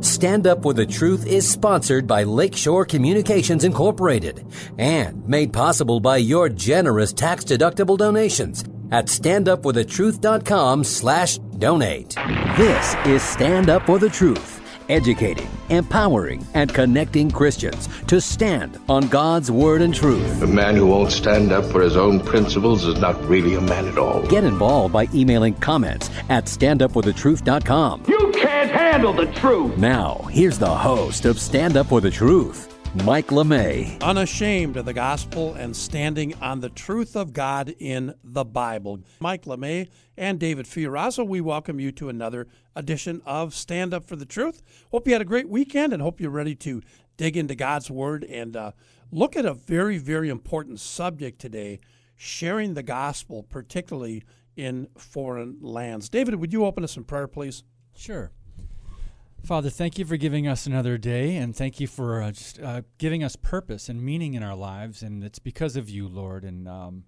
Stand Up for the Truth is sponsored by Lakeshore Communications Incorporated and made possible by your generous tax-deductible donations at standupforthetruth.com slash donate. This is Stand Up for the Truth, educating, empowering, and connecting Christians to stand on God's Word and truth. A man who won't stand up for his own principles is not really a man at all. Get involved by emailing comments at standupforthetruth.com. You can't handle the truth. Now, here's the host of Stand Up for the Truth, Mike LeMay. Unashamed of the gospel and standing on the truth of God in the Bible. Mike LeMay and David Fiorazo, we welcome you to another edition of Stand Up for the Truth. Hope you had a great weekend and hope you're ready to dig into God's Word and uh, look at a very, very important subject today sharing the gospel, particularly in foreign lands. David, would you open us in prayer, please? Sure. Father, thank you for giving us another day, and thank you for uh, just uh, giving us purpose and meaning in our lives. And it's because of you, Lord. And um,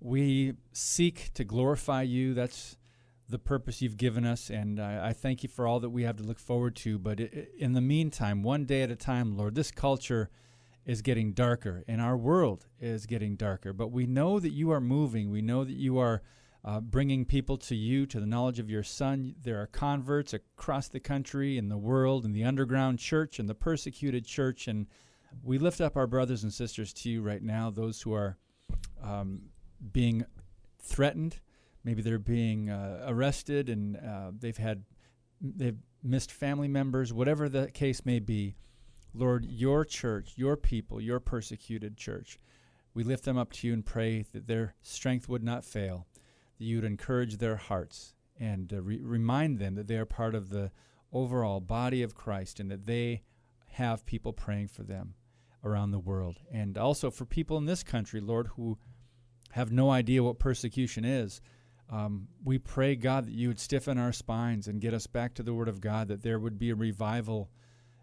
we seek to glorify you. That's the purpose you've given us. And I, I thank you for all that we have to look forward to. But in the meantime, one day at a time, Lord, this culture is getting darker, and our world is getting darker. But we know that you are moving. We know that you are uh, bringing people to you, to the knowledge of your Son. There are converts across the country, in the world, in the underground church, and the persecuted church. And we lift up our brothers and sisters to you right now, those who are um, being threatened. Maybe they're being uh, arrested and uh, they've had they've missed family members, whatever the case may be. Lord, your church, your people, your persecuted church, we lift them up to you and pray that their strength would not fail that you would encourage their hearts and uh, re- remind them that they are part of the overall body of Christ and that they have people praying for them around the world. And also for people in this country, Lord, who have no idea what persecution is. Um, we pray, God, that you would stiffen our spines and get us back to the Word of God, that there would be a revival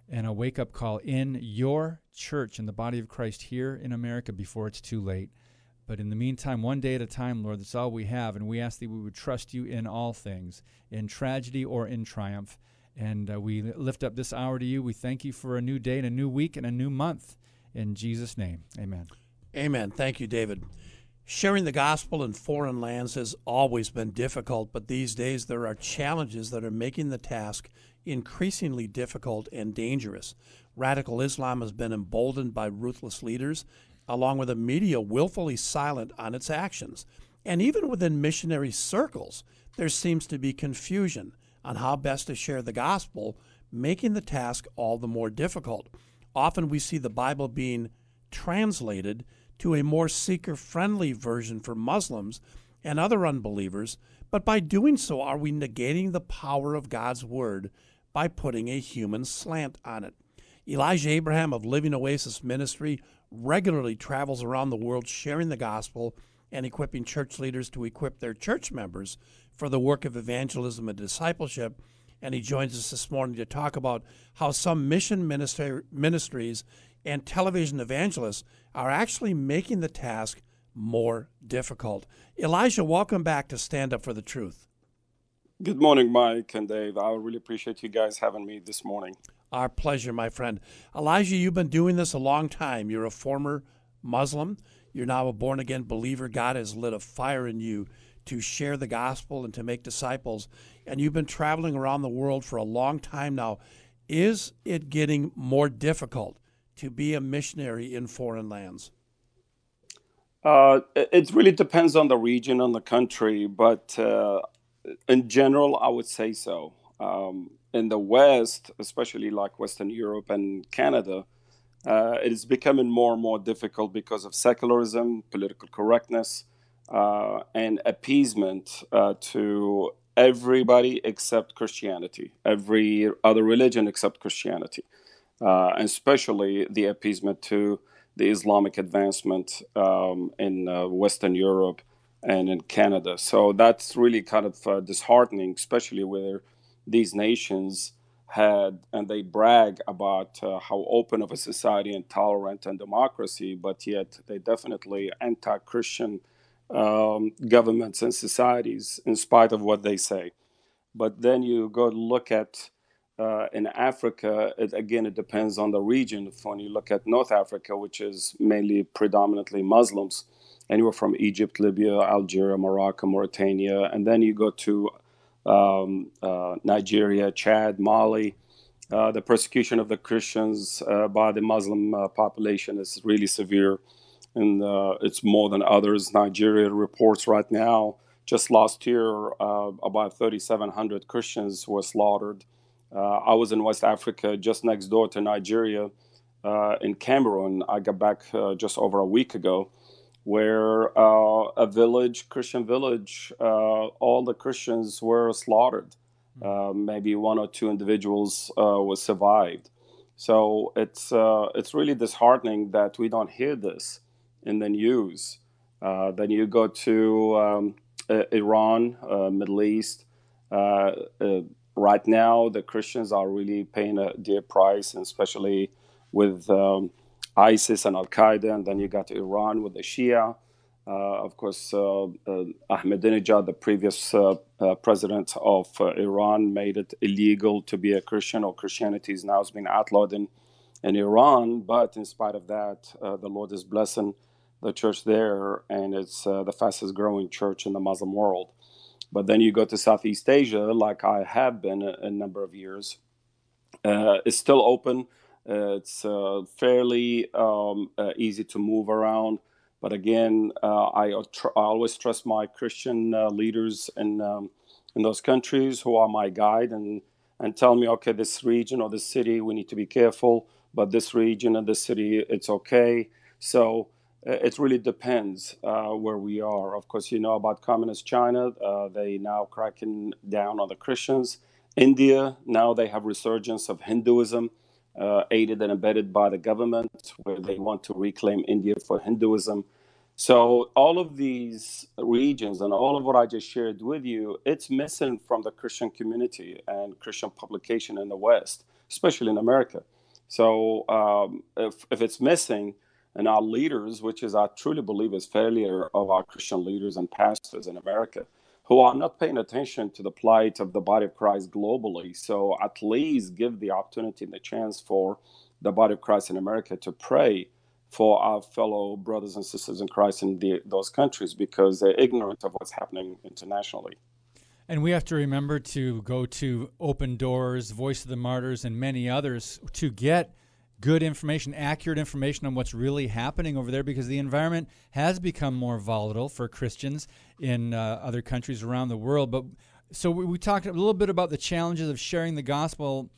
and a wake up call in your church, in the body of Christ here in America before it's too late. But in the meantime, one day at a time, Lord, that's all we have. And we ask that we would trust you in all things, in tragedy or in triumph. And uh, we lift up this hour to you. We thank you for a new day and a new week and a new month. In Jesus' name, amen. Amen. Thank you, David. Sharing the gospel in foreign lands has always been difficult, but these days there are challenges that are making the task increasingly difficult and dangerous. Radical Islam has been emboldened by ruthless leaders along with a media willfully silent on its actions. And even within missionary circles, there seems to be confusion on how best to share the gospel, making the task all the more difficult. Often we see the Bible being translated to a more seeker friendly version for Muslims and other unbelievers, but by doing so, are we negating the power of God's Word by putting a human slant on it? Elijah Abraham of Living Oasis Ministry regularly travels around the world sharing the gospel and equipping church leaders to equip their church members for the work of evangelism and discipleship. And he joins us this morning to talk about how some mission ministry, ministries and television evangelists are actually making the task more difficult. Elijah, welcome back to Stand Up for the Truth. Good morning, Mike and Dave. I really appreciate you guys having me this morning. Our pleasure, my friend. Elijah, you've been doing this a long time. You're a former Muslim. You're now a born again believer. God has lit a fire in you to share the gospel and to make disciples. And you've been traveling around the world for a long time now. Is it getting more difficult to be a missionary in foreign lands? Uh, it really depends on the region, on the country, but uh, in general, I would say so. Um, in the West, especially like Western Europe and Canada, uh, it is becoming more and more difficult because of secularism, political correctness, uh, and appeasement uh, to everybody except Christianity, every other religion except Christianity, uh, and especially the appeasement to the Islamic advancement um, in uh, Western Europe and in Canada. So that's really kind of uh, disheartening, especially where these nations had, and they brag about uh, how open of a society and tolerant and democracy, but yet they definitely anti-Christian um, governments and societies, in spite of what they say. But then you go look at uh, in Africa, it, again, it depends on the region. When you look at North Africa, which is mainly predominantly Muslims, anywhere from Egypt, Libya, Algeria, Morocco, Mauritania, and then you go to um, uh, Nigeria, Chad, Mali. Uh, the persecution of the Christians uh, by the Muslim uh, population is really severe, and uh, it's more than others. Nigeria reports right now, just last year, uh, about 3,700 Christians were slaughtered. I was in West Africa, just next door to Nigeria, in Cameroon. I got back just over a week ago where uh, a village, Christian village, uh, all the Christians were slaughtered. Hmm. Uh, maybe one or two individuals uh, was survived. So it's uh, it's really disheartening that we don't hear this in the news. Uh, then you go to um, Iran, Middle East. right now, the Christians are really paying a dear price, and especially with um, ISIS and Al Qaeda, and then you got Iran with the Shia. Uh, of course, uh, uh, Ahmadinejad, the previous uh, uh, president of uh, Iran, made it illegal to be a Christian, or Christianity is now has been outlawed in, in Iran. But in spite of that, the Lord is blessing the church there, and it's the fastest growing church in the Muslim world. But then you go to Southeast Asia, like I have been a, a number of years, it's still open uh, it's uh, fairly um, uh, easy to move around. But again, I, tr- I, always trust my Christian leaders in, um, in those countries who are my guide and, and tell me, okay, this region or this city, we need to be careful, but this region and this city, it's okay. So it really depends uh, where we are. Of course, you know about communist China. Uh, they now cracking down on the Christians. India now they have resurgence of Hinduism uh, aided and abetted by the government, where they want to reclaim India for Hinduism. So all of these regions and all of what I just shared with you, it's missing from the Christian community and Christian publication in the West, especially in America. So um, if, if it's missing, and our leaders, which is I truly believe is failure of our Christian leaders and pastors in America, who are not paying attention to the plight of the body of Christ globally. So at least give the opportunity and the chance for the body of Christ in America to pray for our fellow brothers and sisters in Christ in the, those countries because they're ignorant of what's happening internationally. And we have to remember to go to Open Doors, Voice of the Martyrs, and many others to get good information, accurate information on what's really happening over there because the environment has become more volatile for Christians in uh, other countries around the world. But so we, we, talked a little bit about the challenges of sharing the gospel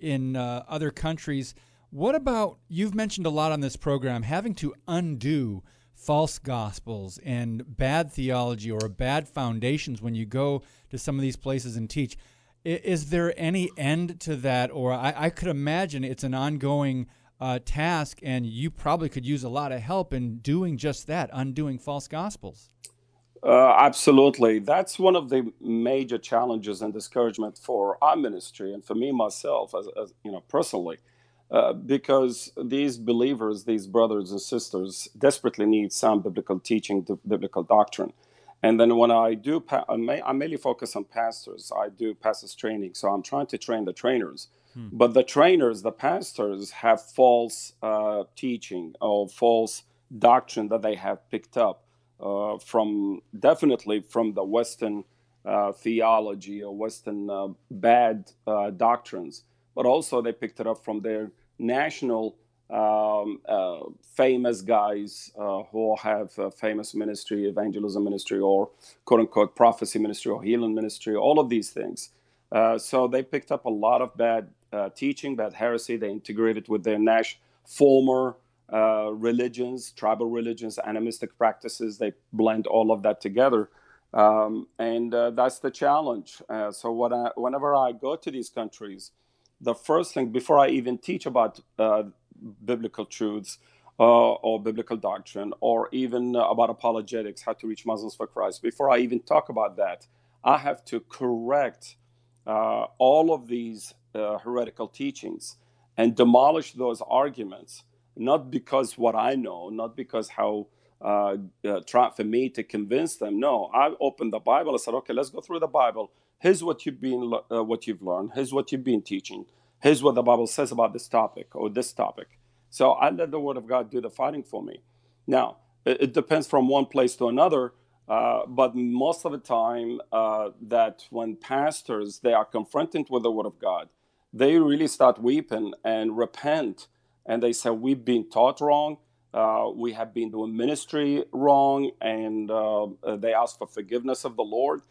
in uh, other countries. What about you've mentioned a lot on this program having to undo false gospels and bad theology or bad foundations when you go to some of these places and teach. Is there any end to that, or I, I could imagine it's an ongoing uh, task, and you probably could use a lot of help in doing just that, undoing false gospels. Uh, absolutely, that's one of the major challenges and discouragement for our ministry, and for me myself, as, as you know, personally. Uh, because these believers, these brothers and sisters, desperately need sound biblical teaching, biblical doctrine. And then when I do, I, may, I mainly focus on pastors. I do pastors training, so I'm trying to train the trainers. Hmm. But the trainers, the pastors, have false uh, teaching or false doctrine that they have picked up uh, from definitely from the Western uh, theology or Western uh, bad uh, doctrines, but also they picked it up from their national um, uh, famous guys uh, who have famous ministry, evangelism ministry, or quote unquote prophecy ministry or healing ministry, all of these things. Uh, so they picked up a lot of bad uh, teaching, bad heresy. They integrated with their Nash former uh, religions, tribal religions, animistic practices. They blend all of that together. Um, and that's the challenge. so I, whenever I go to these countries, the first thing before I even teach about biblical truths uh, or biblical doctrine or even uh, about apologetics, how to reach Muslims for Christ, before I even talk about that, I have to correct uh, all of these uh, heretical teachings and demolish those arguments, not because what I know, not because how uh, uh, try for me to convince them. No, I opened the Bible. I said, okay, let's go through the Bible. here's what you've been uh, what you've learned here's what you've been teaching here's what the bible says about this topic or this topic so i let the word of god do the fighting for me now it, it depends from one place to another uh, but most of the time uh, that when pastors they are confronted with the word of god they really start weeping and repent and they say we've been taught wrong uh, we have been doing ministry wrong and uh, they ask for forgiveness of the lord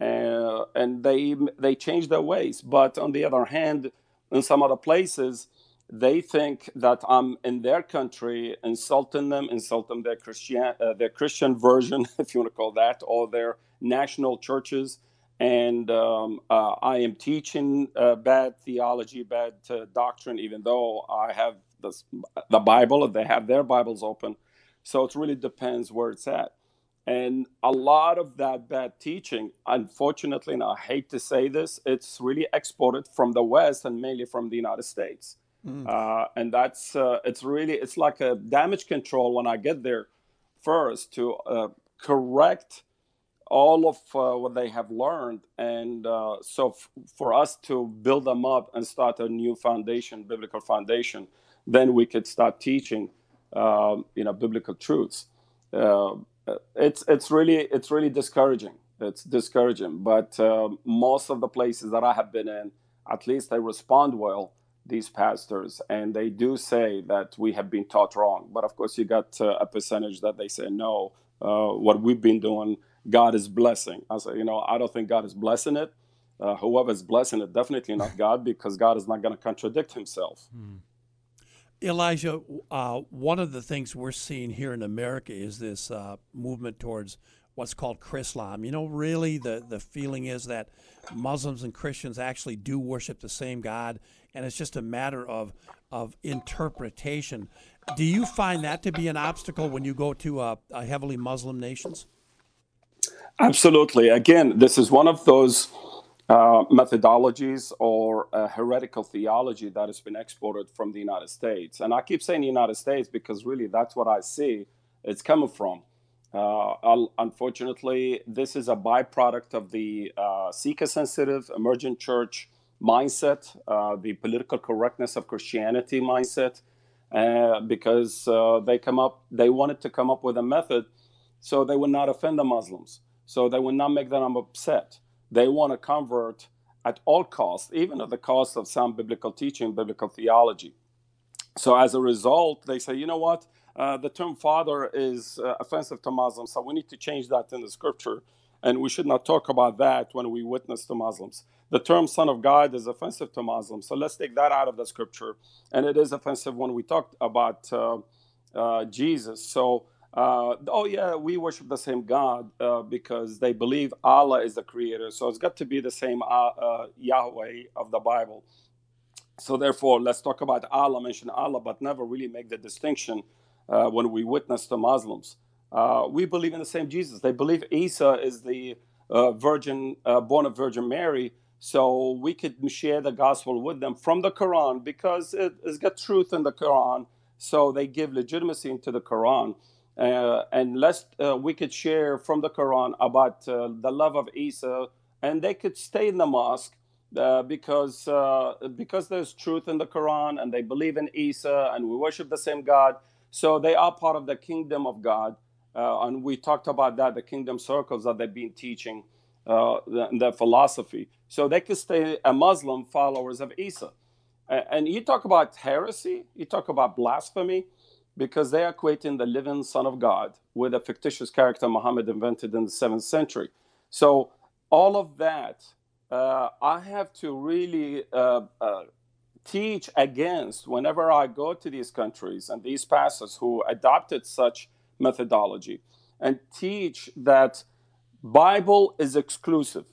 uh, and they they change their ways. But on the other hand, in some other places, they think that I'm in their country insulting them, insulting their Christian uh, their Christian version, if you want to call that, or their national churches, and um, uh, I am teaching uh, bad theology, bad uh, doctrine, even though I have this, the Bible, they have their Bibles open. So it really depends where it's at. And a lot of that bad teaching, unfortunately, and I hate to say this, it's really exported from the West and mainly from the United States. Mm. Uh, and that's uh, it's really it's like a damage control when I get there first to uh, correct all of uh, what they have learned, and uh, so f- for us to build them up and start a new foundation, biblical foundation, then we could start teaching, um, you know, biblical truths. Uh, it's it's really it's really discouraging. It's discouraging. But uh, most of the places that I have been in, at least they respond well. These pastors and they do say that we have been taught wrong. But of course, you got uh, a percentage that they say no. Uh, what we've been doing, God is blessing. I say, you know, I don't think God is blessing it. Uh, whoever is blessing it, definitely not God, because God is not going to contradict Himself. Hmm. Elijah, uh, one of the things we're seeing here in America is this uh, movement towards what's called Chrislam. You know, really, the, the feeling is that Muslims and Christians actually do worship the same God, and it's just a matter of, of interpretation. Do you find that to be an obstacle when you go to uh, heavily Muslim nations? Absolutely. Again, this is one of those uh, methodologies or heretical theology that has been exported from the United States. And I keep saying United States because really that's what I see it's coming from. Uh, unfortunately, this is a byproduct of the uh, seeker sensitive emergent church mindset, uh, the political correctness of Christianity mindset, because they come up, they wanted to come up with a method so they would not offend the Muslims, so they would not make them upset they want to convert at all costs, even at the cost of some biblical teaching, biblical theology. So as a result, they say, you know what? Uh, the term father is uh, offensive to Muslims, so we need to change that in the scripture, and we should not talk about that when we witness to Muslims. The term son of God is offensive to Muslims, so let's take that out of the scripture, and it is offensive when we talk about uh, uh Jesus. So uh, oh yeah, we worship the same God uh, because they believe Allah is the creator. So it's got to be the same uh, uh, Yahweh of the Bible. So therefore, let's talk about Allah, mention Allah, but never really make the distinction uh, when we witness to Muslims. Uh, we believe in the same Jesus. They believe Isa is the virgin, born of Virgin Mary. So we could share the gospel with them from the Quran because it, it's got truth in the Quran. So they give legitimacy into the Quran. Uh, and lest uh, we could share from the Quran about uh, the love of Isa, and they could stay in the mosque uh, because uh, because there's truth in the Quran, and they believe in Isa, and we worship the same God. So they are part of the kingdom of God, uh, and we talked about that the kingdom circles that they've been teaching the, the philosophy. So they could stay a Muslim followers of Isa. And you talk about heresy, you talk about blasphemy because they are equating the living Son of God with a fictitious character Muhammad invented in the seventh century. So, all of that, uh, I have to really uh, uh, teach against whenever I go to these countries and these pastors who adopted such methodology and teach that Bible is exclusive.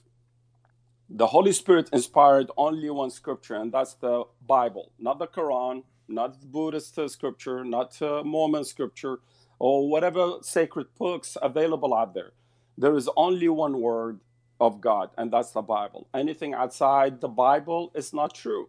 The Holy Spirit inspired only one scripture, and that's the Bible, not the Quran, not Buddhist scripture, not Mormon scripture, or whatever sacred books available out there. There is only one word of God, and that's the Bible. Anything outside the Bible is not true.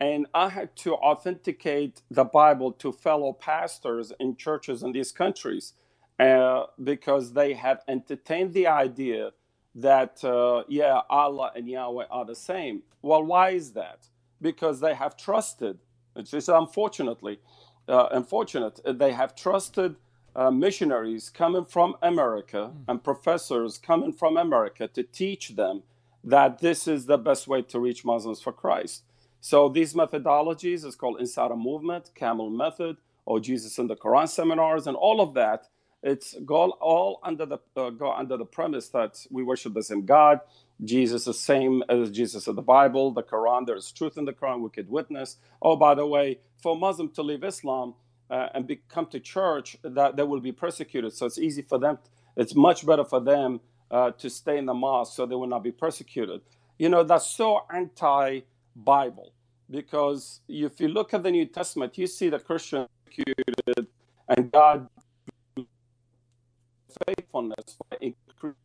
And I had to authenticate the Bible to fellow pastors in churches in these countries uh, because they have entertained the idea that, uh, yeah, Allah and Yahweh are the same. Well, why is that? Because they have trusted, it's just unfortunately, uh, unfortunate, they have trusted uh, missionaries coming from America and professors coming from America to teach them that this is the best way to reach Muslims for Christ. So these methodologies is called Insider Movement, Camel Method, or Jesus in the Quran seminars, and all of that. It's go all under the uh, go under the premise that we worship the same God. Jesus is the same as Jesus of the Bible, the Quran. There's truth in the Quran. We could witness. Oh, by the way, for a Muslim to leave Islam uh, and be, come to church, that they will be persecuted. So it's easy for them. It's much better for them uh, to stay in the mosque so they will not be persecuted. You know, that's so anti Bible because if you look at the New Testament, you see the Christians persecuted and God faithfulness by increasing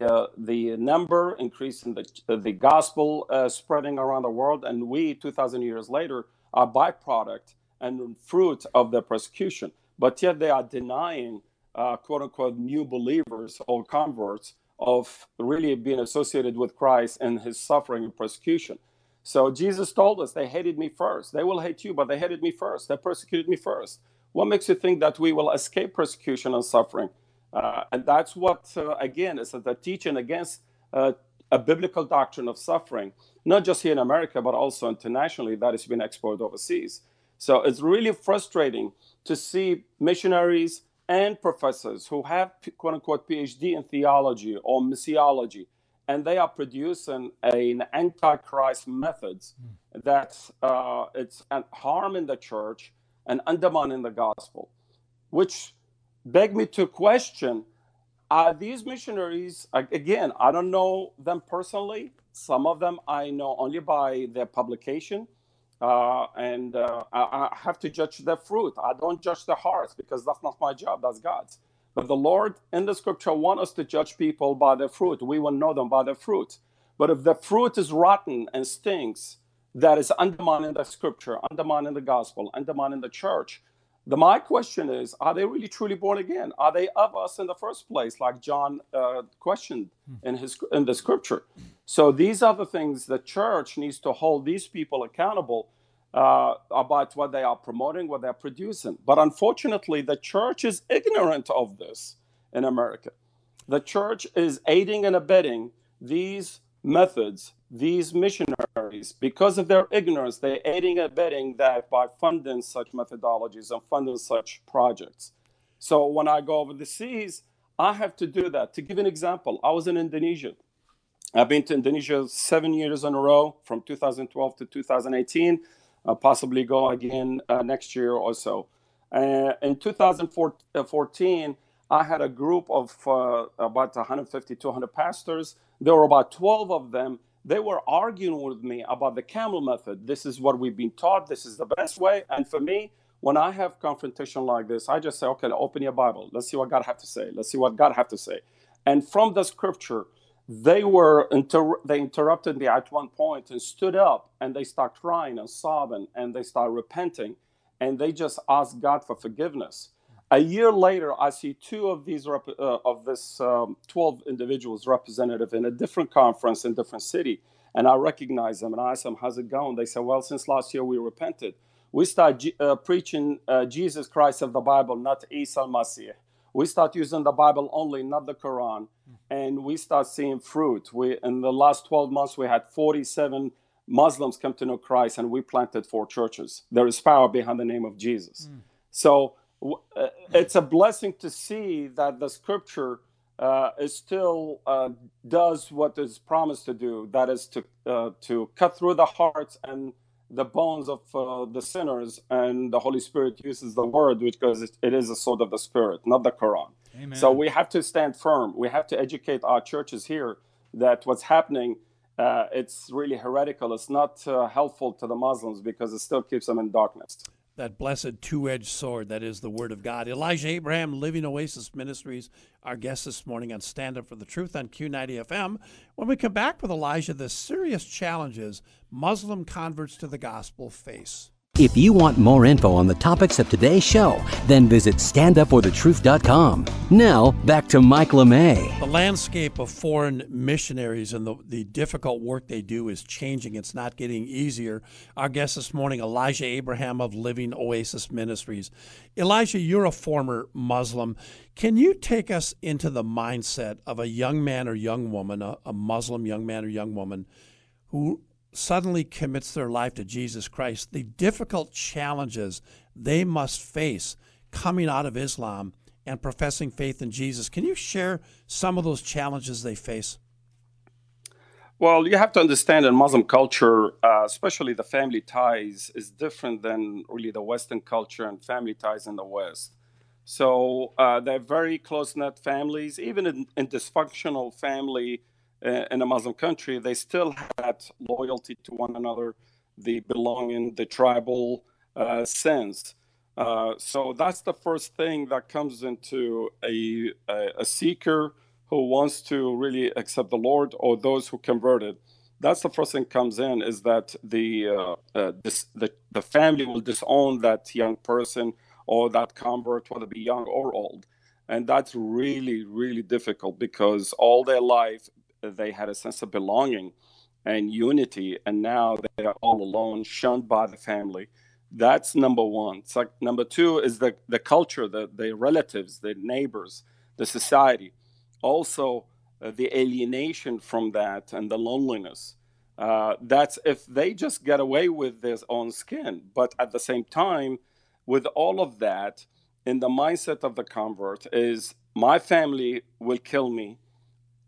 uh, the number, increasing the, the gospel uh, spreading around the world, and we, 2,000 years later, are byproduct and fruit of the persecution. But yet they are denying, uh, quote unquote, new believers or converts of really being associated with Christ and his suffering and persecution. So Jesus told us they hated me first. They will hate you, but they hated me first. They persecuted me first. What makes you think that we will escape persecution and suffering? Uh, and that's what, uh, again, is the teaching against uh, a biblical doctrine of suffering, not just here in America, but also internationally, that has been exported overseas. So it's really frustrating to see missionaries and professors who have quote unquote PhD in theology or missiology, and they are producing an antichrist methods that uh, it's harming the church and undermining the gospel, which beg me to question are these missionaries again i don't know them personally. Some of them i know only by their publication. Uh, and uh, I, I, have to judge their fruit. I don't judge their hearts because that's not my job. That's god's. But the lord in the scripture want us to judge people by their fruit. We will know them by their fruit. But if the fruit is rotten and stinks that is undermining the scripture undermining the gospel undermining the church the, my question is, are they really truly born again? Are they of us in the first place, like John uh, questioned in his in the scripture? So these are the things the church needs to hold these people accountable uh, about what they are promoting, what they're producing. But unfortunately, the church is ignorant of this in America. The church is aiding and abetting these methods, these missionaries, because of their ignorance, they're aiding and abetting that by funding such methodologies and funding such projects. So when I go over the seas, I have to do that. To give an example, I was in Indonesia. I've been to Indonesia seven years in a row from 2012 to 2018. I'll possibly go again uh, next year or so. Uh, in 2014, I had a group of uh, about 150, 200 pastors. There were about 12 of them. They were arguing with me about the camel method. This is what we've been taught. This is the best way. And for me, when I have confrontation like this, I just say, okay, open your Bible. Let's see what God have to say. Let's see what God have to say. And from the scripture, they were inter- they interrupted me at one point and stood up and they start crying and sobbing and they start repenting and they just asked God for forgiveness. A year later, I see two of these rep- uh, of this um, 12 individuals representative in a different conference in different city, and I recognize them and I ask them, "How's it going?" They say, "Well, since last year we repented. We start G- uh, preaching uh, Jesus Christ of the Bible, not Isa al-Masih. We start using the Bible only, not the Quran, and we start seeing fruit. We in the last 12 months we had 47 Muslims come to know Christ, and we planted four churches. There is power behind the name of Jesus. Mm. So." Uh, it's a blessing to see that the scripture uh, is still uh, does what is promised to do. That is to uh, to cut through the hearts and the bones of uh, the sinners and the holy spirit uses the word because it, it is a sword of the spirit not the quran. Amen. so we have to stand firm. We have to educate our churches here that what's happening uh, it's really heretical. It's not helpful to the muslims because it still keeps them in darkness that blessed two-edged sword that is the word of god. Elijah abraham living oasis ministries our guest this morning on stand up for the truth on q90 fm when we come back with elijah the serious challenges muslim converts to the gospel face If you want more info on the topics of today's show, then visit standupforthetruth.com. Now, back to Mike LeMay. The landscape of foreign missionaries and the, the difficult work they do is changing. It's not getting easier. Our guest this morning, Elijah Abraham of Living Oasis Ministries. Elijah, you're a former Muslim. Can you take us into the mindset of a young man or young woman, a, a Muslim young man or young woman, who suddenly commits their life to Jesus Christ, the difficult challenges they must face coming out of Islam and professing faith in Jesus. Can you share some of those challenges they face? Well, you have to understand in Muslim culture, uh, especially the family ties, is different than really the Western culture and family ties in the West. So uh, they're very close knit families, even in, in dysfunctional family in a Muslim country, they still had loyalty to one another, the belonging, the tribal uh, sense. Uh, so that's the first thing that comes into a, a, a, seeker who wants to really accept the Lord or those who converted. That's the first thing comes in is that the, uh, uh, this, the the family will disown that young person or that convert, whether be young or old, and that's really really difficult because all their life they had a sense of belonging and unity, and now they are all alone, shunned by the family. That's number one. It's like number two is the, the culture, the, the relatives, the neighbors, the society. Also, uh, the alienation from that and the loneliness. Uh, that's if they just get away with their own skin. But at the same time, with all of that, in the mindset of the convert is my family will kill me.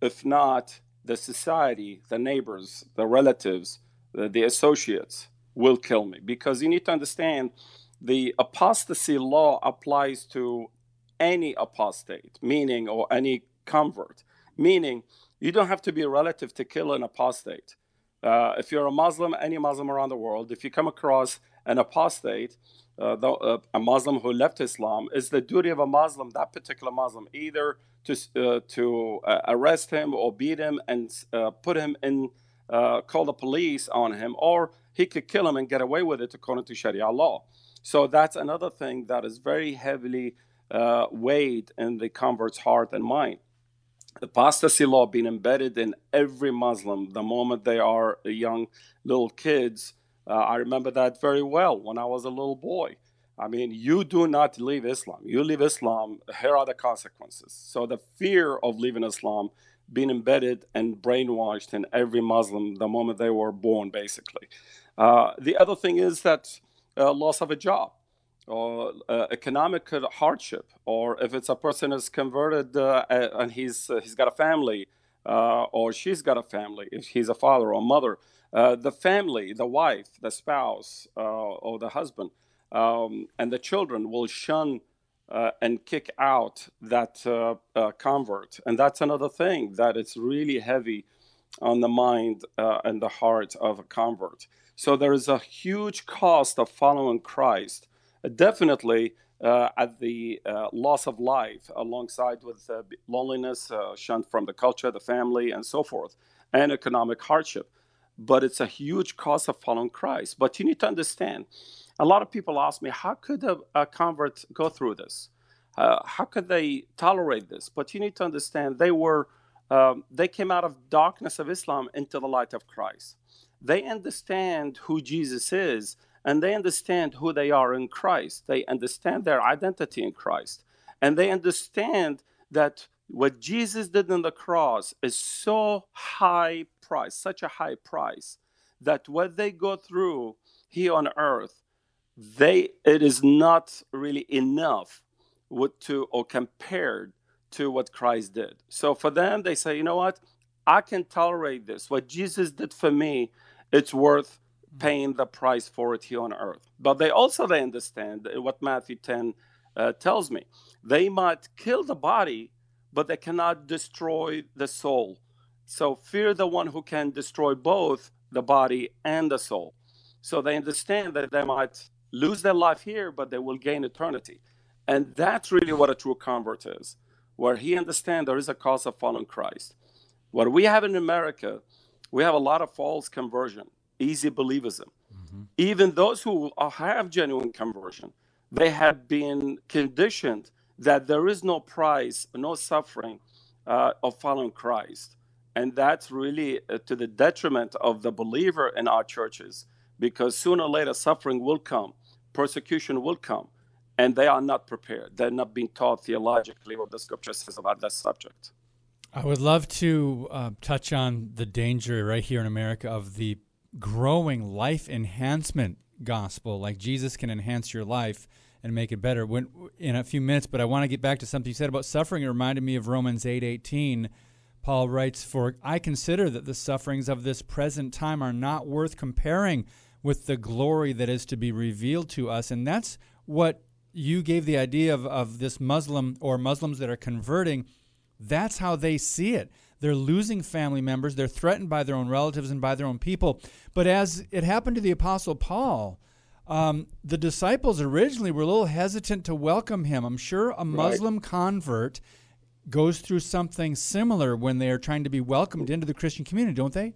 If not, the society, the neighbors, the relatives, the, the associates will kill me. Because you need to understand the apostasy law applies to any apostate, meaning, or any convert, meaning you don't have to be a relative to kill an apostate. Uh, if you're a Muslim, any Muslim around the world, if you come across an apostate, uh, the, uh, a Muslim who left Islam, it's the duty of a Muslim, that particular Muslim, either to uh, to uh, arrest him or beat him and uh, put him in, call the police on him, or he could kill him and get away with it according to Sharia law. So that's another thing that is very heavily weighed in the convert's heart and mind. The apostasy law being embedded in every Muslim the moment they are young little kids. Uh, I remember that very well when I was a little boy. I mean, you do not leave Islam. You leave Islam, here are the consequences. So the fear of leaving Islam being embedded and brainwashed in every Muslim the moment they were born, basically. Uh, the other thing is that uh, loss of a job or uh, economic hardship, or if it's a person is converted uh, and he's uh, he's got a family, uh, or she's got a family, if he's a father or a mother, the family, the wife, the spouse, or the husband um, and the children will shun uh, and kick out that uh, uh, convert. And that's another thing that it's really heavy on the mind uh, and the heart of a convert. So there is a huge cost of following Christ, definitely uh, at the uh, loss of life, alongside with loneliness, shunned from the culture, the family, and so forth, and economic hardship. But it's a huge cost of following Christ. But you need to understand a lot of people ask me, how could a, a convert go through this? Uh, how could they tolerate this? But you need to understand they were um, they came out of darkness of Islam into the light of Christ. They understand who Jesus is, and they understand who they are in Christ. They understand their identity in Christ, and they understand that what Jesus did on the cross is so high price, such a high price, that what they go through here on earth they it is not really enough with to or compared to what Christ did. So for them, they say, you know what, I can tolerate this. What Jesus did for me, it's worth paying the price for it here on earth. But they also they understand what Matthew 10 uh, tells me. They might kill the body, but they cannot destroy the soul. So fear the one who can destroy both the body and the soul. So they understand that they might lose their life here, but they will gain eternity. And that's really what a true convert is, where he understands there is a cause of following Christ. What we have in America, we have a lot of false conversion, easy believism. Mm-hmm. even those who have genuine conversion, they have been conditioned that there is no price, no suffering uh, of following Christ. And that's really uh, to the detriment of the believer in our churches because sooner or later suffering will come, persecution will come, and they are not prepared. They're not being taught theologically what the scripture says about that subject. I would love to uh, touch on the danger right here in America of the growing life enhancement gospel, like Jesus can enhance your life and make it better. When in a few minutes, but I want to get back to something you said about suffering. It reminded me of Romans eight eighteen. Paul writes, "For I consider that the sufferings of this present time are not worth comparing with the glory that is to be revealed to us." And that's what you gave the idea of, of this Muslim or Muslims that are converting. That's how they see it. They're losing family members. They're threatened by their own relatives and by their own people. But as it happened to the Apostle Paul, um, the disciples originally were a little hesitant to welcome him. I'm sure a Muslim right. convert goes through something similar when they are trying to be welcomed into the Christian community, don't they?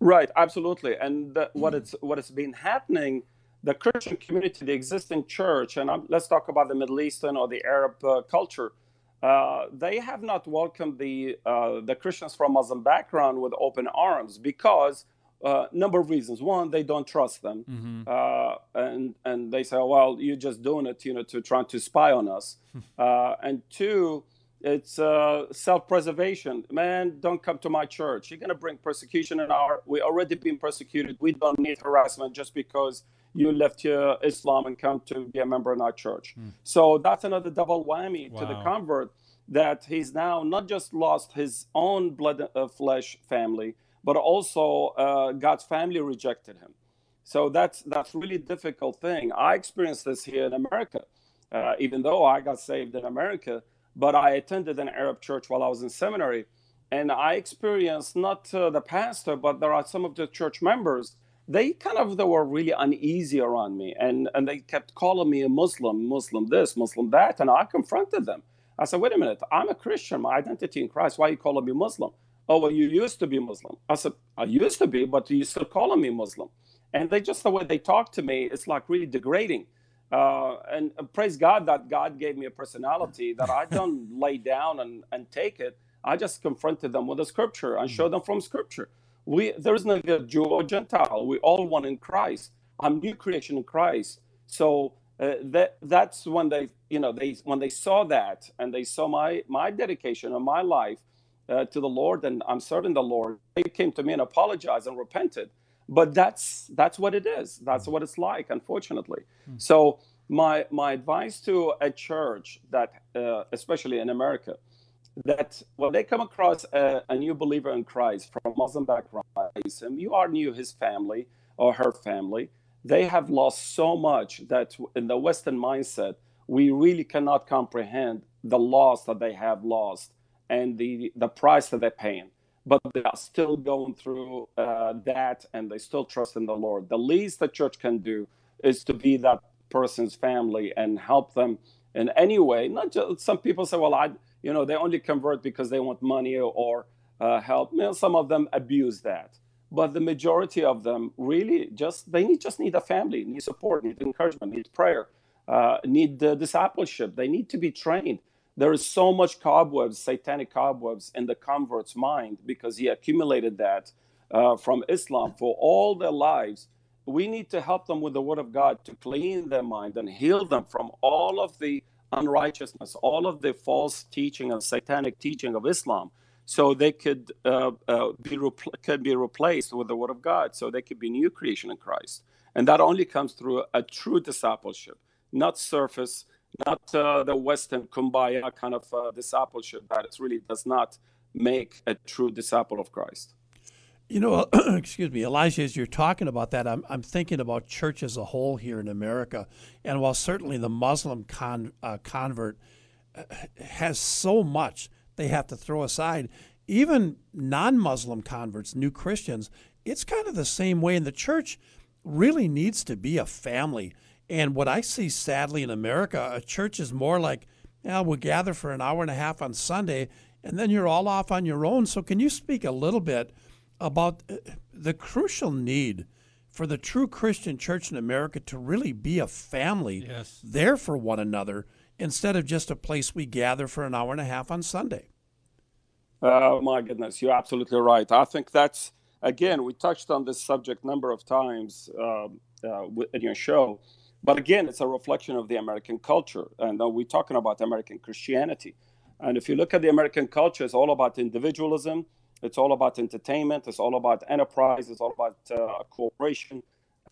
Right, absolutely. And the, what it's what has been happening, the Christian community, the existing church, and I'm, let's talk about the Middle Eastern or the Arab uh, culture. Uh, they have not welcomed the uh, the Christians from Muslim background with open arms because uh, number of reasons. One, they don't trust them, mm-hmm. uh, and and they say, "Well, you're just doing it, you know, to trying to spy on us." uh, and two, it's uh, self-preservation. Man, don't come to my church. You're gonna bring persecution in our. We already been persecuted. We don't need harassment just because you left your Islam and come to be a member in our church. Mm. So that's another double whammy wow. to the convert that he's now not just lost his own blood uh, flesh family but also uh, God's family rejected him. So that's that's really difficult thing. I experienced this here in America, uh, even though I got saved in America. But I attended an Arab church while I was in seminary, and I experienced not uh, the pastor, but there are some of the church members. They kind of they were really uneasy around me, and and they kept calling me a Muslim, Muslim this, Muslim that, and I confronted them. I said, wait a minute, I'm a Christian. My identity in Christ. Why are you calling me Muslim? oh, well, you used to be Muslim. I said, I used to be, but you still calling me Muslim. And they just, the way they talk to me, it's like really degrading. Uh, and, and, praise God that God gave me a personality that I don't lay down and, and take it. I just confronted them with the scripture and showed them from scripture. We there is neither Jew or Gentile. We all one in Christ. I'm new creation in Christ. So uh, that that's when they you know they when they saw that and they saw my my dedication and my life uh, to the Lord and I'm serving the Lord. They came to me and apologized and repented. But that's that's what it is. That's what it's like, unfortunately. Mm-hmm. So my my advice to a church that, uh, especially in America, that when they come across a, a, new believer in Christ from Muslim background, you are new his family or her family, they have lost so much that in the Western mindset, we really cannot comprehend the loss that they have lost and the the price that they're paying but they are still going through uh, that and they still trust in the lord. The least the church can do is to be that person's family and help them in any way. Not just some people say well i you know they only convert because they want money or uh, help. You know, some of them abuse that but the majority of them really just they need just need a family need support need encouragement need prayer uh, need discipleship. They need to be trained there is so much cobwebs, satanic cobwebs in the convert's mind because he accumulated that uh, from Islam for all their lives. We need to help them with the word of God to clean their mind and heal them from all of the unrighteousness, all of the false teaching and satanic teaching of Islam, so they could uh, uh, be repl- could be replaced with the word of God, so they could be new creation in Christ. And that only comes through a true discipleship, not surface not uh, the Western kumbaya kind of uh, discipleship that it really does not make a true disciple of Christ. You know, excuse me, Elijah, as you're talking about that, I'm, I'm thinking about church as a whole here in America. And while certainly the Muslim con, uh, convert uh, has so much they have to throw aside, even non Muslim converts, new Christians, it's kind of the same way. And the church really needs to be a family. And what I see sadly in America, a church is more like, yeah, we'll gather for an hour and a half on Sunday, and then you're all off on your own. So, can you speak a little bit about uh, the crucial need for the true Christian church in America to really be a family Yes. there for one another instead of just a place we gather for an hour and a half on Sunday. Oh my goodness, you're absolutely right. I think that's again we touched on this subject a number of times uh, uh, in your show, but again, it's a reflection of the American culture, and we're talking about American Christianity. And if you look at the American culture, it's all about individualism, it's all about entertainment, it's all about enterprise, it's all about uh, cooperation,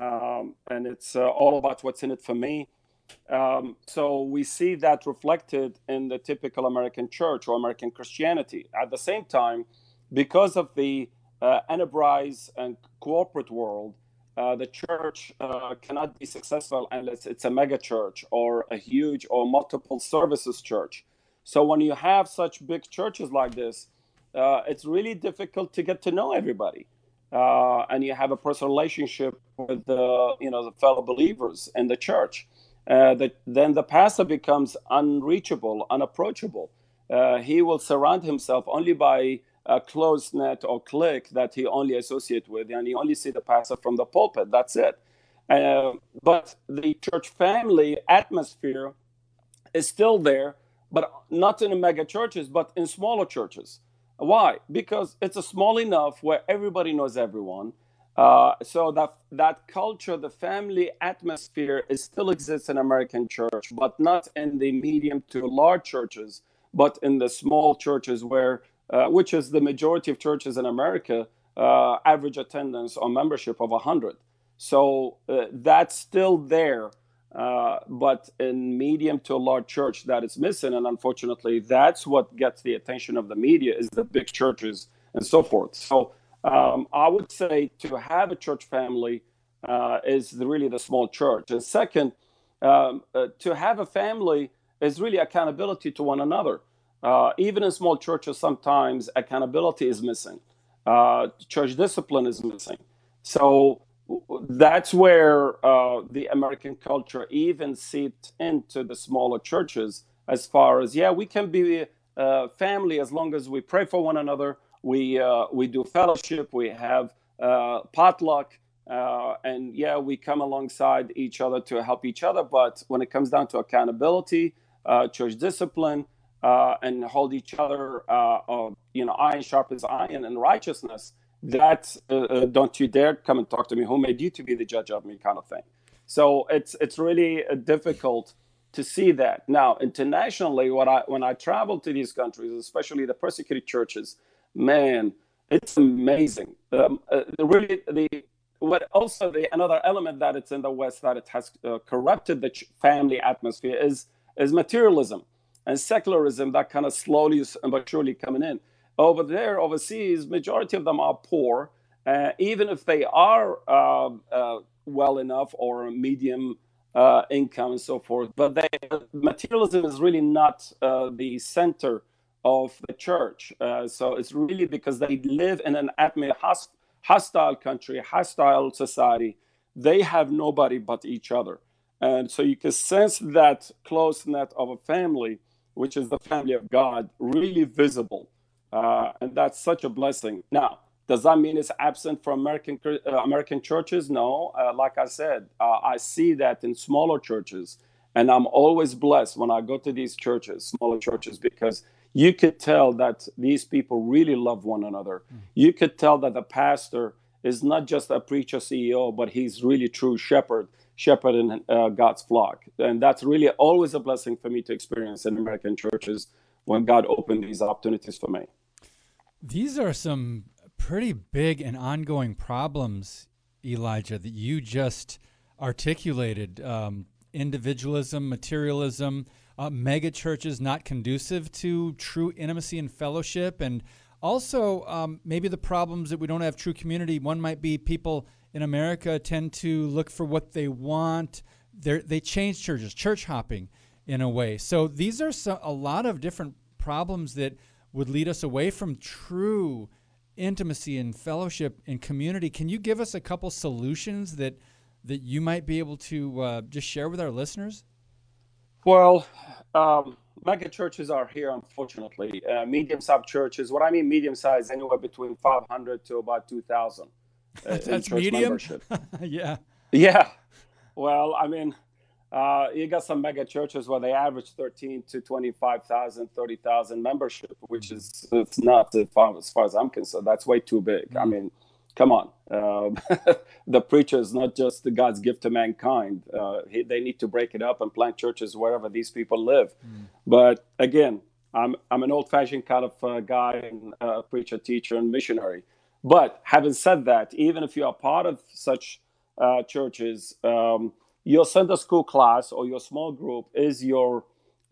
um, and it's uh, all about what's in it for me. Um, so we see that reflected in the typical American church or American Christianity. At the same time, because of the uh, enterprise and corporate world, uh, the church uh, cannot be successful unless it's a mega church or a huge or multiple services church. So when you have such big churches like this, uh, it's really difficult to get to know everybody. Uh, and you have a personal relationship with the you know the fellow believers in the church uh, that then the pastor becomes unreachable, unapproachable. He will surround himself only by a closed net or clique that he only associate with, and he only see the pastor from the pulpit. That's it. Uh, but the church family atmosphere is still there, but not in the mega churches, but in smaller churches. Why? Because it's a small enough where everybody knows everyone uh, so that that culture, the family atmosphere, is still exists in American church, but not in the medium to large churches, but in the small churches, where which is the majority of churches in America, uh, average attendance or membership of hundred. So uh, that's still there, uh, but in medium to large church, that is missing, and unfortunately, that's what gets the attention of the media is the big churches and so forth. So um, I would say to have a church family uh, is really the small church. And second, um, uh, to have a family is really accountability to one another. Uh, even in small churches, sometimes accountability is missing. Uh, church discipline is missing. So that's where uh, the American culture even seeped into the smaller churches. As far as yeah, we can be a family as long as we pray for one another we uh, we do fellowship. We have uh, potluck, uh, and yeah, we come alongside each other to help each other. But when it comes down to accountability, uh, church discipline, uh, and hold each other, uh, you know, iron sharpens iron, and righteousness. That don't you dare come and talk to me. Who made you to be the judge of me? Kind of thing. So it's it's really difficult to see that now internationally. What I when I travel to these countries, especially the persecuted churches man, it's amazing. Um, uh, really, the what also the another element that it's in the West that it has uh, corrupted the family atmosphere is is materialism and secularism that kind of slowly but surely coming in. Over there, overseas, majority of them are poor, uh, even if they are uh, uh, well enough or medium uh, income and so forth. But they, materialism is really not the center of the church. Uh, so it's really because they live in an atmosphere, hostile country, hostile society. They have nobody but each other. And so you can sense that close net of a family, which is the family of God, really visible. Uh, and that's such a blessing. Now, does that mean it's absent from American uh, American churches? No. Uh, like I said, uh, I see that in smaller churches, and I'm always blessed when I go to these churches, smaller churches, because you could tell that these people really love one another. Mm. You could tell that the pastor is not just a preacher CEO, but he's really true shepherd, shepherding uh, God's flock. And that's really always a blessing for me to experience in American churches when God opened these opportunities for me. These are some pretty big and ongoing problems, Elijah, that you just articulated um, individualism, materialism, uh, mega churches not conducive to true intimacy and fellowship, and also um, maybe the problems that we don't have true community. One might be people in America tend to look for what they want. They're, they change churches, church hopping in a way. So these are so, a lot of different problems that would lead us away from true intimacy and fellowship and community. Can you give us a couple solutions that that you might be able to uh, just share with our listeners? Well, um, mega churches are here, unfortunately. Uh, medium sized churches, what I mean medium sized, anywhere between 500 to about 2,000. Uh, That's medium. yeah. Yeah. Well, I mean, uh, you got some mega churches where they average 13 to 25,000, 30,000 membership, which is it's not as far, as far as I'm concerned. That's way too big. I mean, come on. Um, the preacher is not just the God's gift to mankind. Uh, he, they need to break it up and plant churches wherever these people live. But again, I'm, I'm an old fashioned kind of uh, guy and uh, preacher, teacher, and missionary. But having said that, even if you are part of such uh, churches, um, your Sunday school class or your small group is your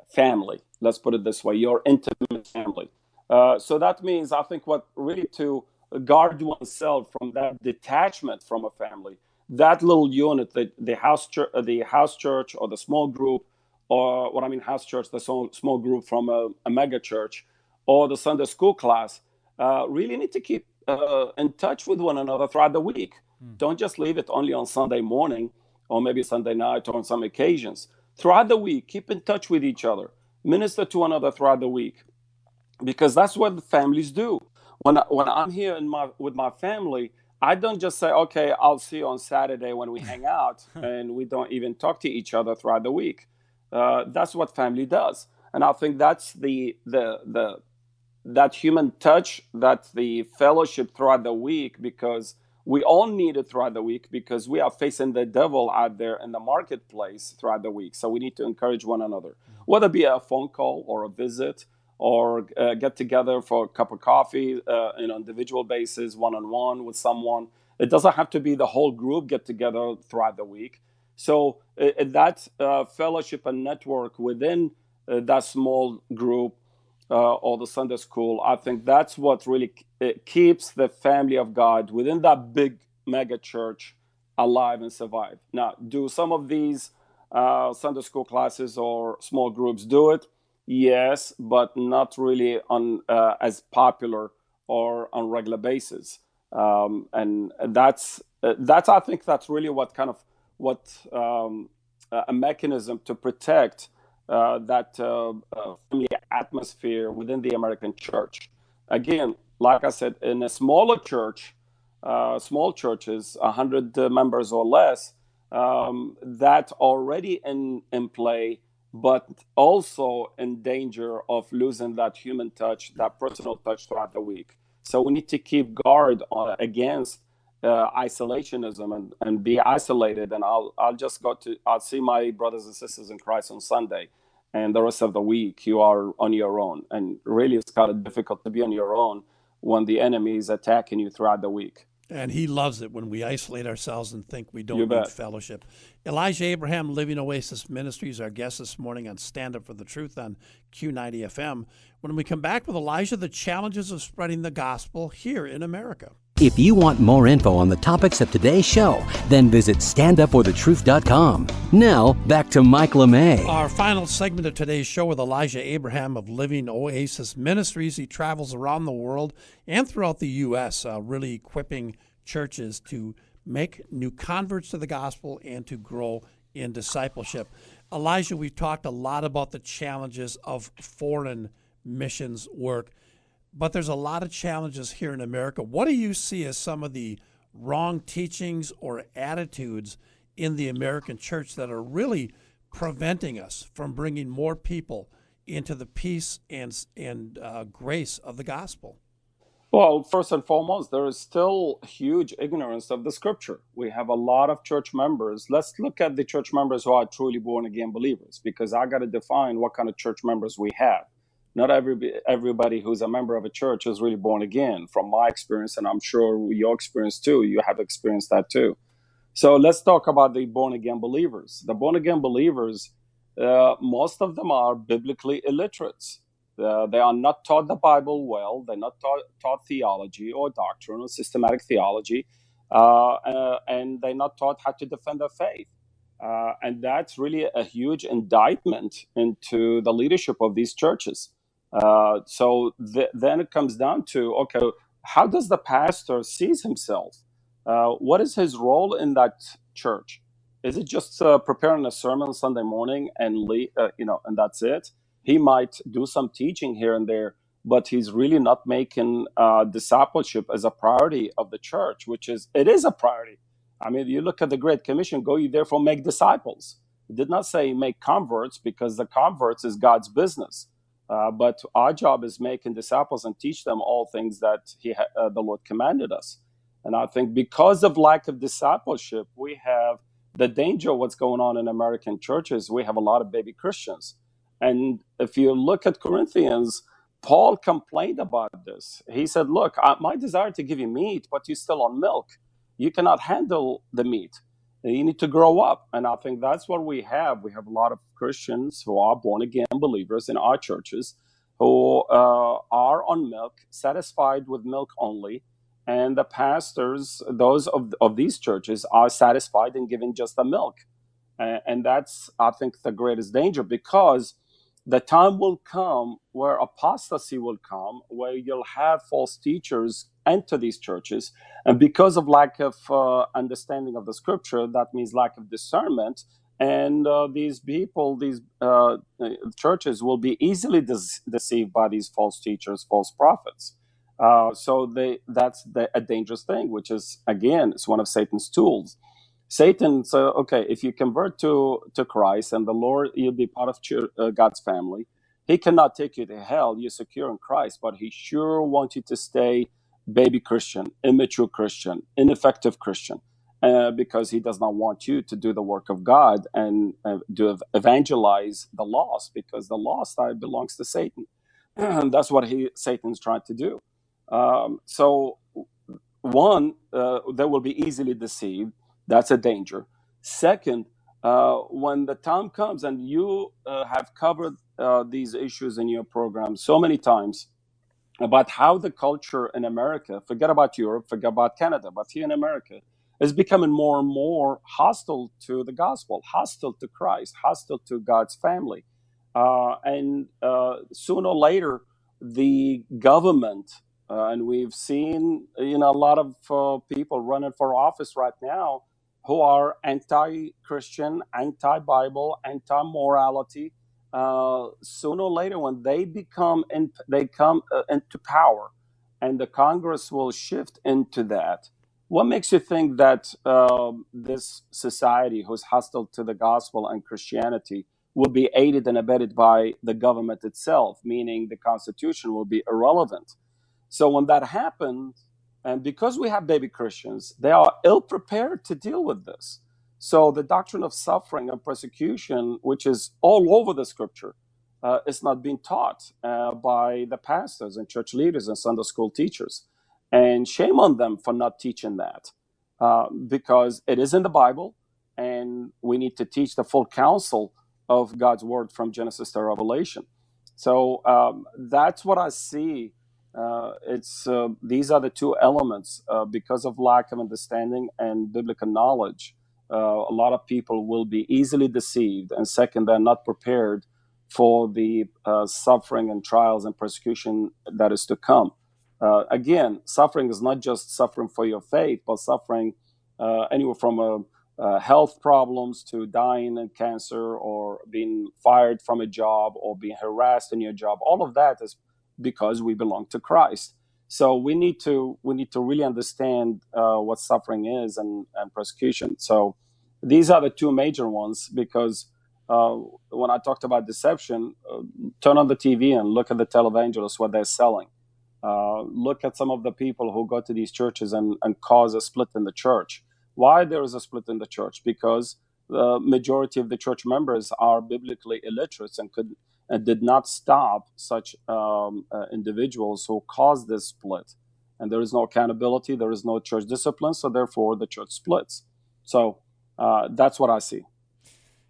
family. Let's put it this way your intimate family. Uh, so that means, I think, what really to guard oneself from that detachment from a family, that little unit, the, the house church, the house church or the small group, or what I mean, house church, the small, small group from a, a mega church, or the Sunday school class, uh, really need to keep uh, in touch with one another throughout the week. Don't just leave it only on Sunday morning or maybe Sunday night or on some occasions. Throughout the week, keep in touch with each other, minister to one another throughout the week, because that's what the families do. When I, when I'm here in my with my family, I don't just say, "Okay, I'll see you on Saturday when we hang out," and we don't even talk to each other throughout the week. Uh, that's what family does, and I think that's the the the that human touch, that the fellowship throughout the week, because we all need it throughout the week because we are facing the devil out there in the marketplace throughout the week. So we need to encourage one another, whether it be a phone call or a visit or uh, get together for a cup of coffee uh, in an individual basis, one on one with someone. It doesn't have to be the whole group get together throughout the week. So uh, that uh, fellowship and network within uh, that small group uh, or the Sunday school, I think that's what really keeps the family of God within that big mega church alive and survive. Now, do some of these uh, Sunday school classes or small groups do it? Yes, but not really on uh, as popular or on regular basis. Um, and that's uh, that's I think that's really what kind of what um, a mechanism to protect that uh, uh, family atmosphere within the American church. Again, like I said, in a smaller church, uh, small churches, 100 members or less, um, that already in, in play, but also in danger of losing that human touch, that personal touch throughout the week. So we need to keep guard on, against uh, isolationism and, and be isolated. And I'll, I'll just go to, I'll see my brothers and sisters in Christ on Sunday. And the rest of the week, you are on your own. And really, it's kind of difficult to be on your own when the enemy is attacking you throughout the week. And he loves it when we isolate ourselves and think we don't You need bet. fellowship. Elijah Abraham, Living Oasis Ministries, our guest this morning on Stand Up for the Truth on Q90 FM. When we come back with Elijah, the challenges of spreading the gospel here in America. If you want more info on the topics of today's show, then visit standupforthetruth.com. Now, back to Mike LeMay. Our final segment of today's show with Elijah Abraham of Living Oasis Ministries. He travels around the world and throughout the U.S., uh, really equipping churches to make new converts to the gospel and to grow in discipleship. Elijah, we've talked a lot about the challenges of foreign missions work, but there's a lot of challenges here in America. What do you see as some of the wrong teachings or attitudes in the American church that are really preventing us from bringing more people into the peace and and uh, grace of the gospel? Well, first and foremost, there is still huge ignorance of the scripture. We have a lot of church members. Let's look at the church members who are truly born again believers, because I got to define what kind of church members we have. Not every, everybody who's a member of a church is really born again, from my experience, and I'm sure your experience too. You have experienced that too. So let's talk about the born again believers. The born again believers, uh, most of them are biblically illiterates. Uh, they are not taught the Bible well. They're not taught, taught theology or doctrine or systematic theology, uh, uh, and they're not taught how to defend their faith. Uh, and that's really a huge indictment into the leadership of these churches. Uh, so th- then it comes down to okay, how does the pastor sees himself? Uh, what is his role in that church? Is it just uh, preparing a sermon Sunday morning and le- uh, you know, and that's it? He might do some teaching here and there, but he's really not making uh, discipleship as a priority of the church, which is it is a priority. I mean, you look at the Great Commission: "Go ye therefore make disciples." It did not say make converts because the converts is God's business. Uh, but our job is making disciples and teach them all things that he ha- uh, the Lord commanded us. And I think because of lack of discipleship, we have the danger of what's going on in American churches. We have a lot of baby Christians. And if you look at Corinthians, Paul complained about this. He said, Look, I, my desire to give you meat, but you're still on milk. You cannot handle the meat. You need to grow up. And I think that's what we have. We have a lot of Christians who are born again believers in our churches who uh, are on milk, satisfied with milk only. And the pastors, those of, of these churches, are satisfied in giving just the milk. And, and that's, I think, the greatest danger because the time will come where apostasy will come, where you'll have false teachers enter these churches. And because of lack of uh, understanding of the scripture, that means lack of discernment. And uh, these people, these uh, churches, will be easily de- deceived by these false teachers, false prophets. Uh, so they, that's the, a dangerous thing, which is, again, it's one of Satan's tools. Satan so okay, if you convert to to Christ and the Lord, you'll be part of uh, God's family. He cannot take you to hell. You're secure in Christ, but he sure wants you to stay baby Christian, immature Christian, ineffective Christian, uh, because he does not want you to do the work of God and uh, to evangelize the lost, because the lost side belongs to Satan, and that's what he Satan's trying to do. Um, so, one, uh, they will be easily deceived that's a danger. Second, uh, when the time comes and you uh, have covered uh, these issues in your program so many times about how the culture in America, forget about Europe, forget about Canada, but here in America, is becoming more and more hostile to the gospel, hostile to Christ, hostile to God's family. Uh, and uh, sooner or later, the government, uh, and we've seen you know a lot of people running for office right now who are anti-Christian, anti-Bible, anti-morality. Uh, sooner or later, when they become in, they come uh, into power, and the Congress will shift into that. What makes you think that uh, this society, who's hostile to the gospel and Christianity, will be aided and abetted by the government itself, meaning the Constitution will be irrelevant? So when that happens, and because we have baby Christians, they are ill prepared to deal with this. So the doctrine of suffering and persecution, which is all over the scripture, uh, is not being taught uh, by the pastors and church leaders and Sunday school teachers. And shame on them for not teaching that uh, because it is in the Bible and we need to teach the full counsel of God's word from Genesis to Revelation. So um, that's what I see uh, it's uh, these are the two elements uh, because of lack of understanding and biblical knowledge. Uh, a lot of people will be easily deceived, and second, they're not prepared for the uh, suffering and trials and persecution that is to come. Uh, again, suffering is not just suffering for your faith, but suffering anywhere from health problems to dying in cancer or being fired from a job or being harassed in your job. All of that is because we belong to Christ. So we need to we need to really understand uh, what suffering is and, and persecution. So these are the two major ones because uh, when I talked about deception, uh, turn on the TV and look at the televangelists what they're selling. Uh, look at some of the people who go to these churches and, and cause a split in the church. Why there is a split in the church? Because the majority of the church members are biblically illiterate and could and did not stop such um, uh, individuals who caused this split. And there is no accountability, there is no church discipline, so therefore the church splits. So uh, that's what I see.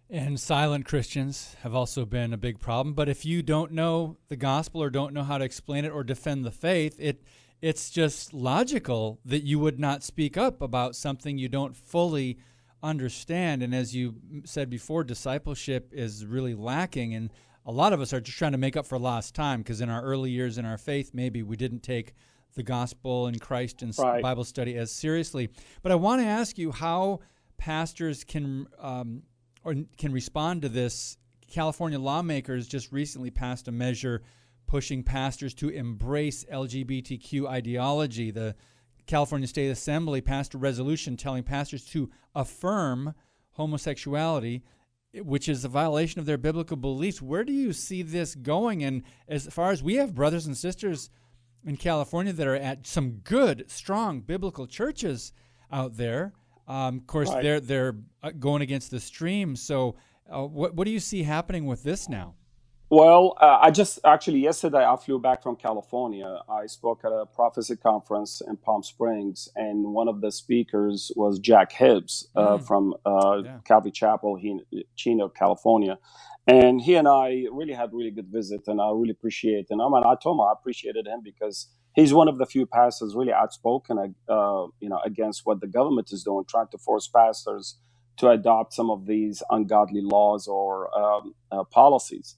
And silent Christians have also been a big problem. But if you don't know the gospel or don't know how to explain it or defend the faith, it it's just logical that you would not speak up about something you don't fully understand. And as you said before, discipleship is really lacking. And a lot of us are just trying to make up for lost time because in our early years in our faith, maybe we didn't take the gospel and Christ and right. Bible study as seriously. But I want to ask you how pastors can um, or can respond to this. California lawmakers just recently passed a measure pushing pastors to embrace LGBTQ ideology. The California State Assembly passed a resolution telling pastors to affirm homosexuality, which is a violation of their biblical beliefs. Where do you see this going? And as far as we have brothers and sisters in California that are at some good, strong biblical churches out there, um, of course, right. they're they're uh, going against the stream. So, uh, what what do you see happening with this now? Well, uh, I just actually yesterday I flew back from California. I spoke at a prophecy conference in Palm Springs, and one of the speakers was Jack Hibbs uh, mm. from uh, yeah. Calvary Chapel, he, Chino, California. And he and I really had really good visit, and I really appreciate. And I mean, I told him I appreciated him because he's one of the few pastors really outspoken, uh, you know, against what the government is doing, trying to force pastors to adopt some of these ungodly laws or um, uh, policies.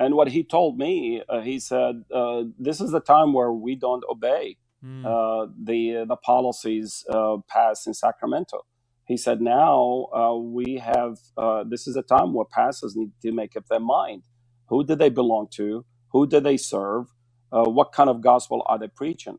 And what he told me, uh, he said, uh, "This is the time where we don't obey mm. uh, the the policies uh, passed in Sacramento." He said, "Now uh, we have uh, this is a time where pastors need to make up their mind: who do they belong to? Who do they serve? what kind of gospel are they preaching?"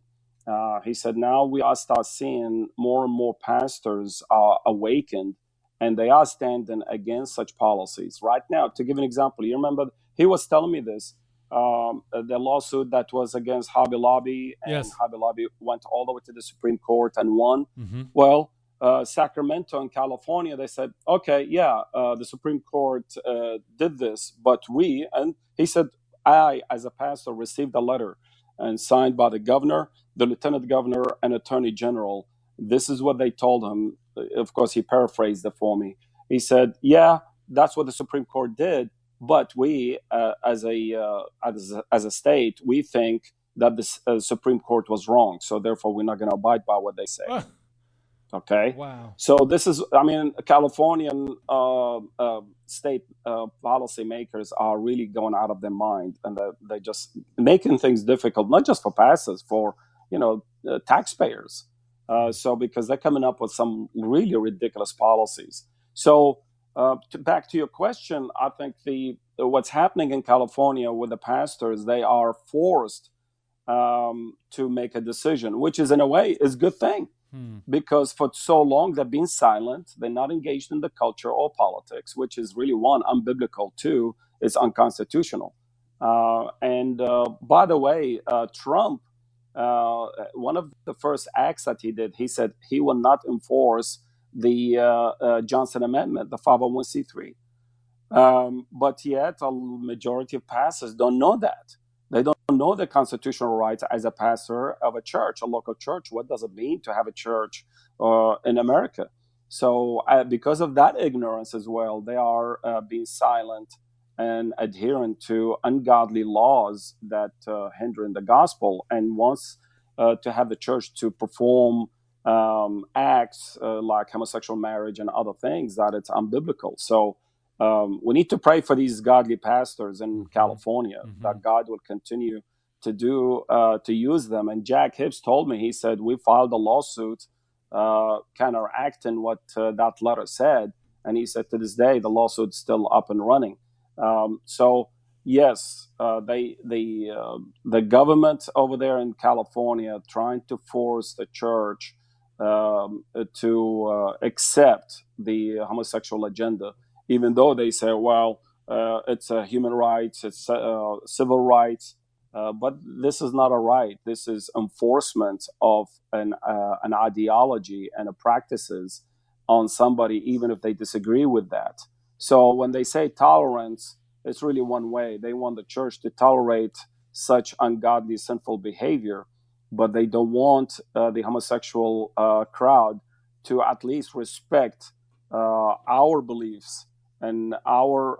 he said, "Now we are start seeing more and more pastors are awakened." And they are standing against such policies right now. To give an example, you remember he was telling me this. Um, the lawsuit that was against Hobby Lobby, and yes. Hobby Lobby went all the way to the Supreme Court and won. Mm-hmm. Well, uh, Sacramento and California, they said, okay, yeah, uh, the Supreme Court uh, did this, but we, and he said, I, as a pastor, received a letter and signed by the governor, the lieutenant governor, and attorney general. This is what they told him. Of course, he paraphrased it for me. He said, yeah, that's what the Supreme Court did but we, uh, as a uh, as, as a state, we think that the uh, Supreme Court was wrong. So therefore, we're not going to abide by what they say. Okay. Wow. So this is, I mean, Californian uh, uh, state uh, policymakers are really going out of their mind, and they're, they're, just making things difficult, not just for pastors, for you know uh, taxpayers. Uh, so because they're coming up with some really ridiculous policies. So uh, to, back to your question, I think the what's happening in California with the pastors, they are forced um, to make a decision, which is in a way is a good thing hmm. because for so long they've been silent, they're not engaged in the culture or politics, which is really one unbiblical, two it's unconstitutional. Uh, and uh, by the way, uh, Trump, uh, one of the first acts that he did, he said he will not enforce the uh, uh, Johnson Amendment, the 501c3. Um, but yet, a majority of pastors don't know that. They don't know the constitutional rights as a pastor of a church, a local church. What does it mean to have a church uh, in America? So, uh, because of that ignorance as well, they are uh, being silent and adhering to ungodly laws that uh, hinder the gospel and wants to have the church to perform um, acts uh, like homosexual marriage and other things that it's unbiblical. So um, we need to pray for these godly pastors in mm-hmm. California mm-hmm. that God will continue to do uh, to use them. And Jack Hibbs told me he said we filed a lawsuit uh, counteracting what uh, that letter said, and he said to this day the lawsuit's still up and running. Um, so yes, uh, they the uh, the government over there in California trying to force the church um, to uh, accept the homosexual agenda, even though they say, well, uh, it's a human rights, it's uh, civil rights. Uh, but this is not a right. This is enforcement of an, uh, an ideology and a practices on somebody, even if they disagree with that. So when they say tolerance, it's really one way. They want the church to tolerate such ungodly, sinful behavior but they don't want uh, the homosexual uh, crowd to at least respect uh, our beliefs and our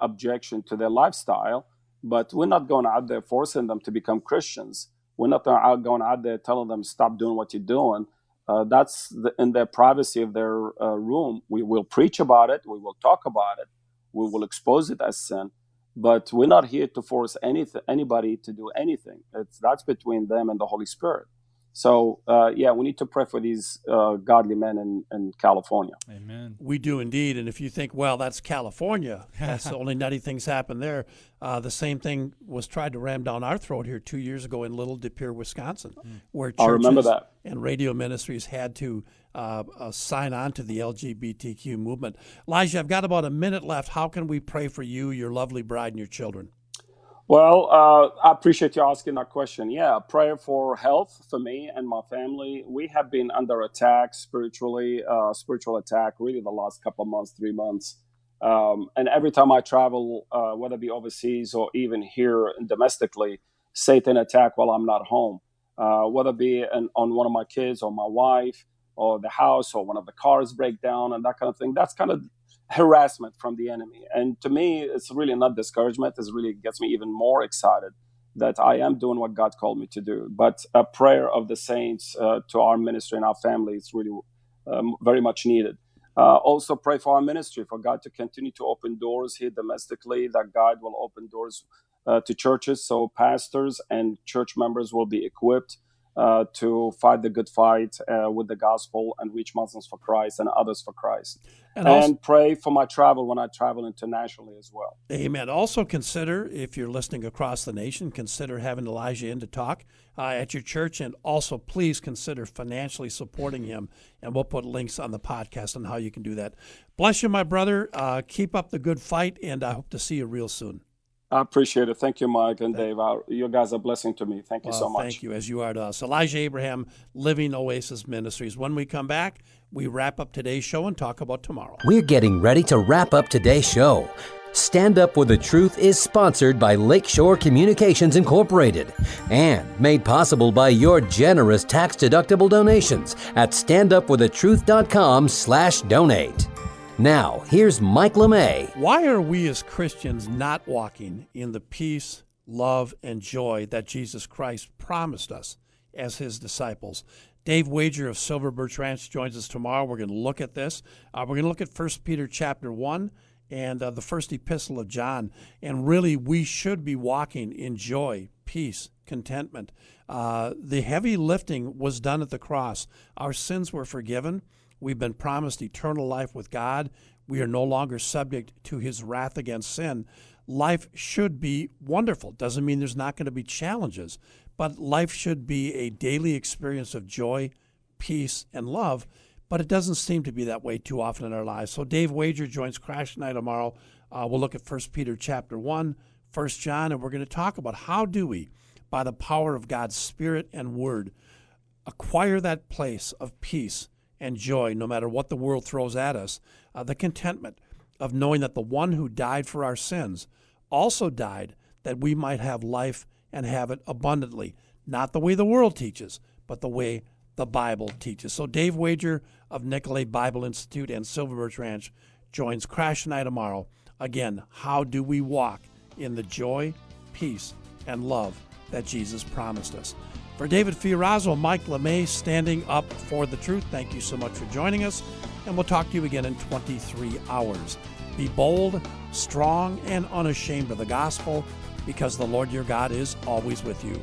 objection to their lifestyle. But we're not going out there forcing them to become Christians. We're not going out there telling them stop doing what you're doing. Uh, that's the, in their privacy of their uh, room. We will preach about it. We will talk about it. We will expose it as sin but we're not here to force anything anybody to do anything. It's that's between them and the holy spirit So uh, yeah, we need to pray for these uh, godly men in, in California. Amen. We do indeed. And if you think, well, that's California, that's the only nutty things happen there. Uh, the same thing was tried to ram down our throat here two years ago in Little De Pere, Wisconsin, Hmm. where I remember churches that. and radio ministries had to uh, uh, sign on to the LGBTQ movement. Elijah, I've got about a minute left. How can we pray for you, your lovely bride, and your children? Well, uh, I appreciate you asking that question. Yeah, prayer for health for me and my family. We have been under attack spiritually, uh, spiritual attack, really the last couple of months, three months. Um, and every time I travel, uh, whether it be overseas or even here domestically, Satan attack while I'm not home. Uh, whether it be an, on one of my kids or my wife or the house or one of the cars break down and that kind of thing. That's kind of harassment from the enemy. And to me, it's really not discouragement. It really gets me even more excited that I am doing what God called me to do. But a prayer of the saints uh, to our ministry and our family is really um, very much needed. Uh, also, pray for our ministry, for God to continue to open doors here domestically, that God will open doors uh, to churches so pastors and church members will be equipped uh, to fight the good fight uh, with the gospel and reach Muslims for Christ and others for Christ. And And, pray for my travel when I travel internationally as well. Amen. Also, consider if you're listening across the nation, consider having Elijah in to talk uh, at your church, and also please consider financially supporting him. And we'll put links on the podcast on how you can do that. Bless you, my brother. Uh, keep up the good fight, and I hope to see you real soon. I appreciate it. Thank you, Mike and Dave. You guys are a blessing to me. Thank you so much. Thank you, as you are to us. Elijah Abraham, Living Oasis Ministries. When we come back, we wrap up today's show and talk about tomorrow. We're getting ready to wrap up today's show. Stand Up for the Truth is sponsored by Lakeshore Communications Incorporated and made possible by your generous tax-deductible donations at standupforthetruth.com slash donate. Now, here's Mike LeMay. Why are we as Christians not walking in the peace, love, and joy that Jesus Christ promised us as his disciples? Dave Wager of Silver Birch Ranch joins us tomorrow. We're going to look at this. Uh, we're going to look at 1 Peter chapter 1 and uh, the first epistle of John. And really, we should be walking in joy, peace, contentment. Uh, the heavy lifting was done at the cross. Our sins were forgiven. We've been promised eternal life with God. We are no longer subject to his wrath against sin. Life should be wonderful. Doesn't mean there's not going to be challenges, but life should be a daily experience of joy, peace, and love. But it doesn't seem to be that way too often in our lives. So Dave Wager joins Crash Night tomorrow. Uh, we'll look at 1 Peter chapter 1, 1 John, and we're going to talk about how do we, by the power of God's Spirit and Word, acquire that place of peace and joy no matter what the world throws at us, uh, the contentment of knowing that the one who died for our sins also died that we might have life and have it abundantly, not the way the world teaches, but the way the Bible teaches. So Dave Wager of Nicolet Bible Institute and Silver Birch Ranch joins Crash and I tomorrow. Again, how do we walk in the joy, peace, and love that Jesus promised us? For David Fiorazo, Mike LeMay standing up for the truth, thank you so much for joining us, and we'll talk to you again in 23 hours. Be bold, strong, and unashamed of the gospel because the Lord your God is always with you.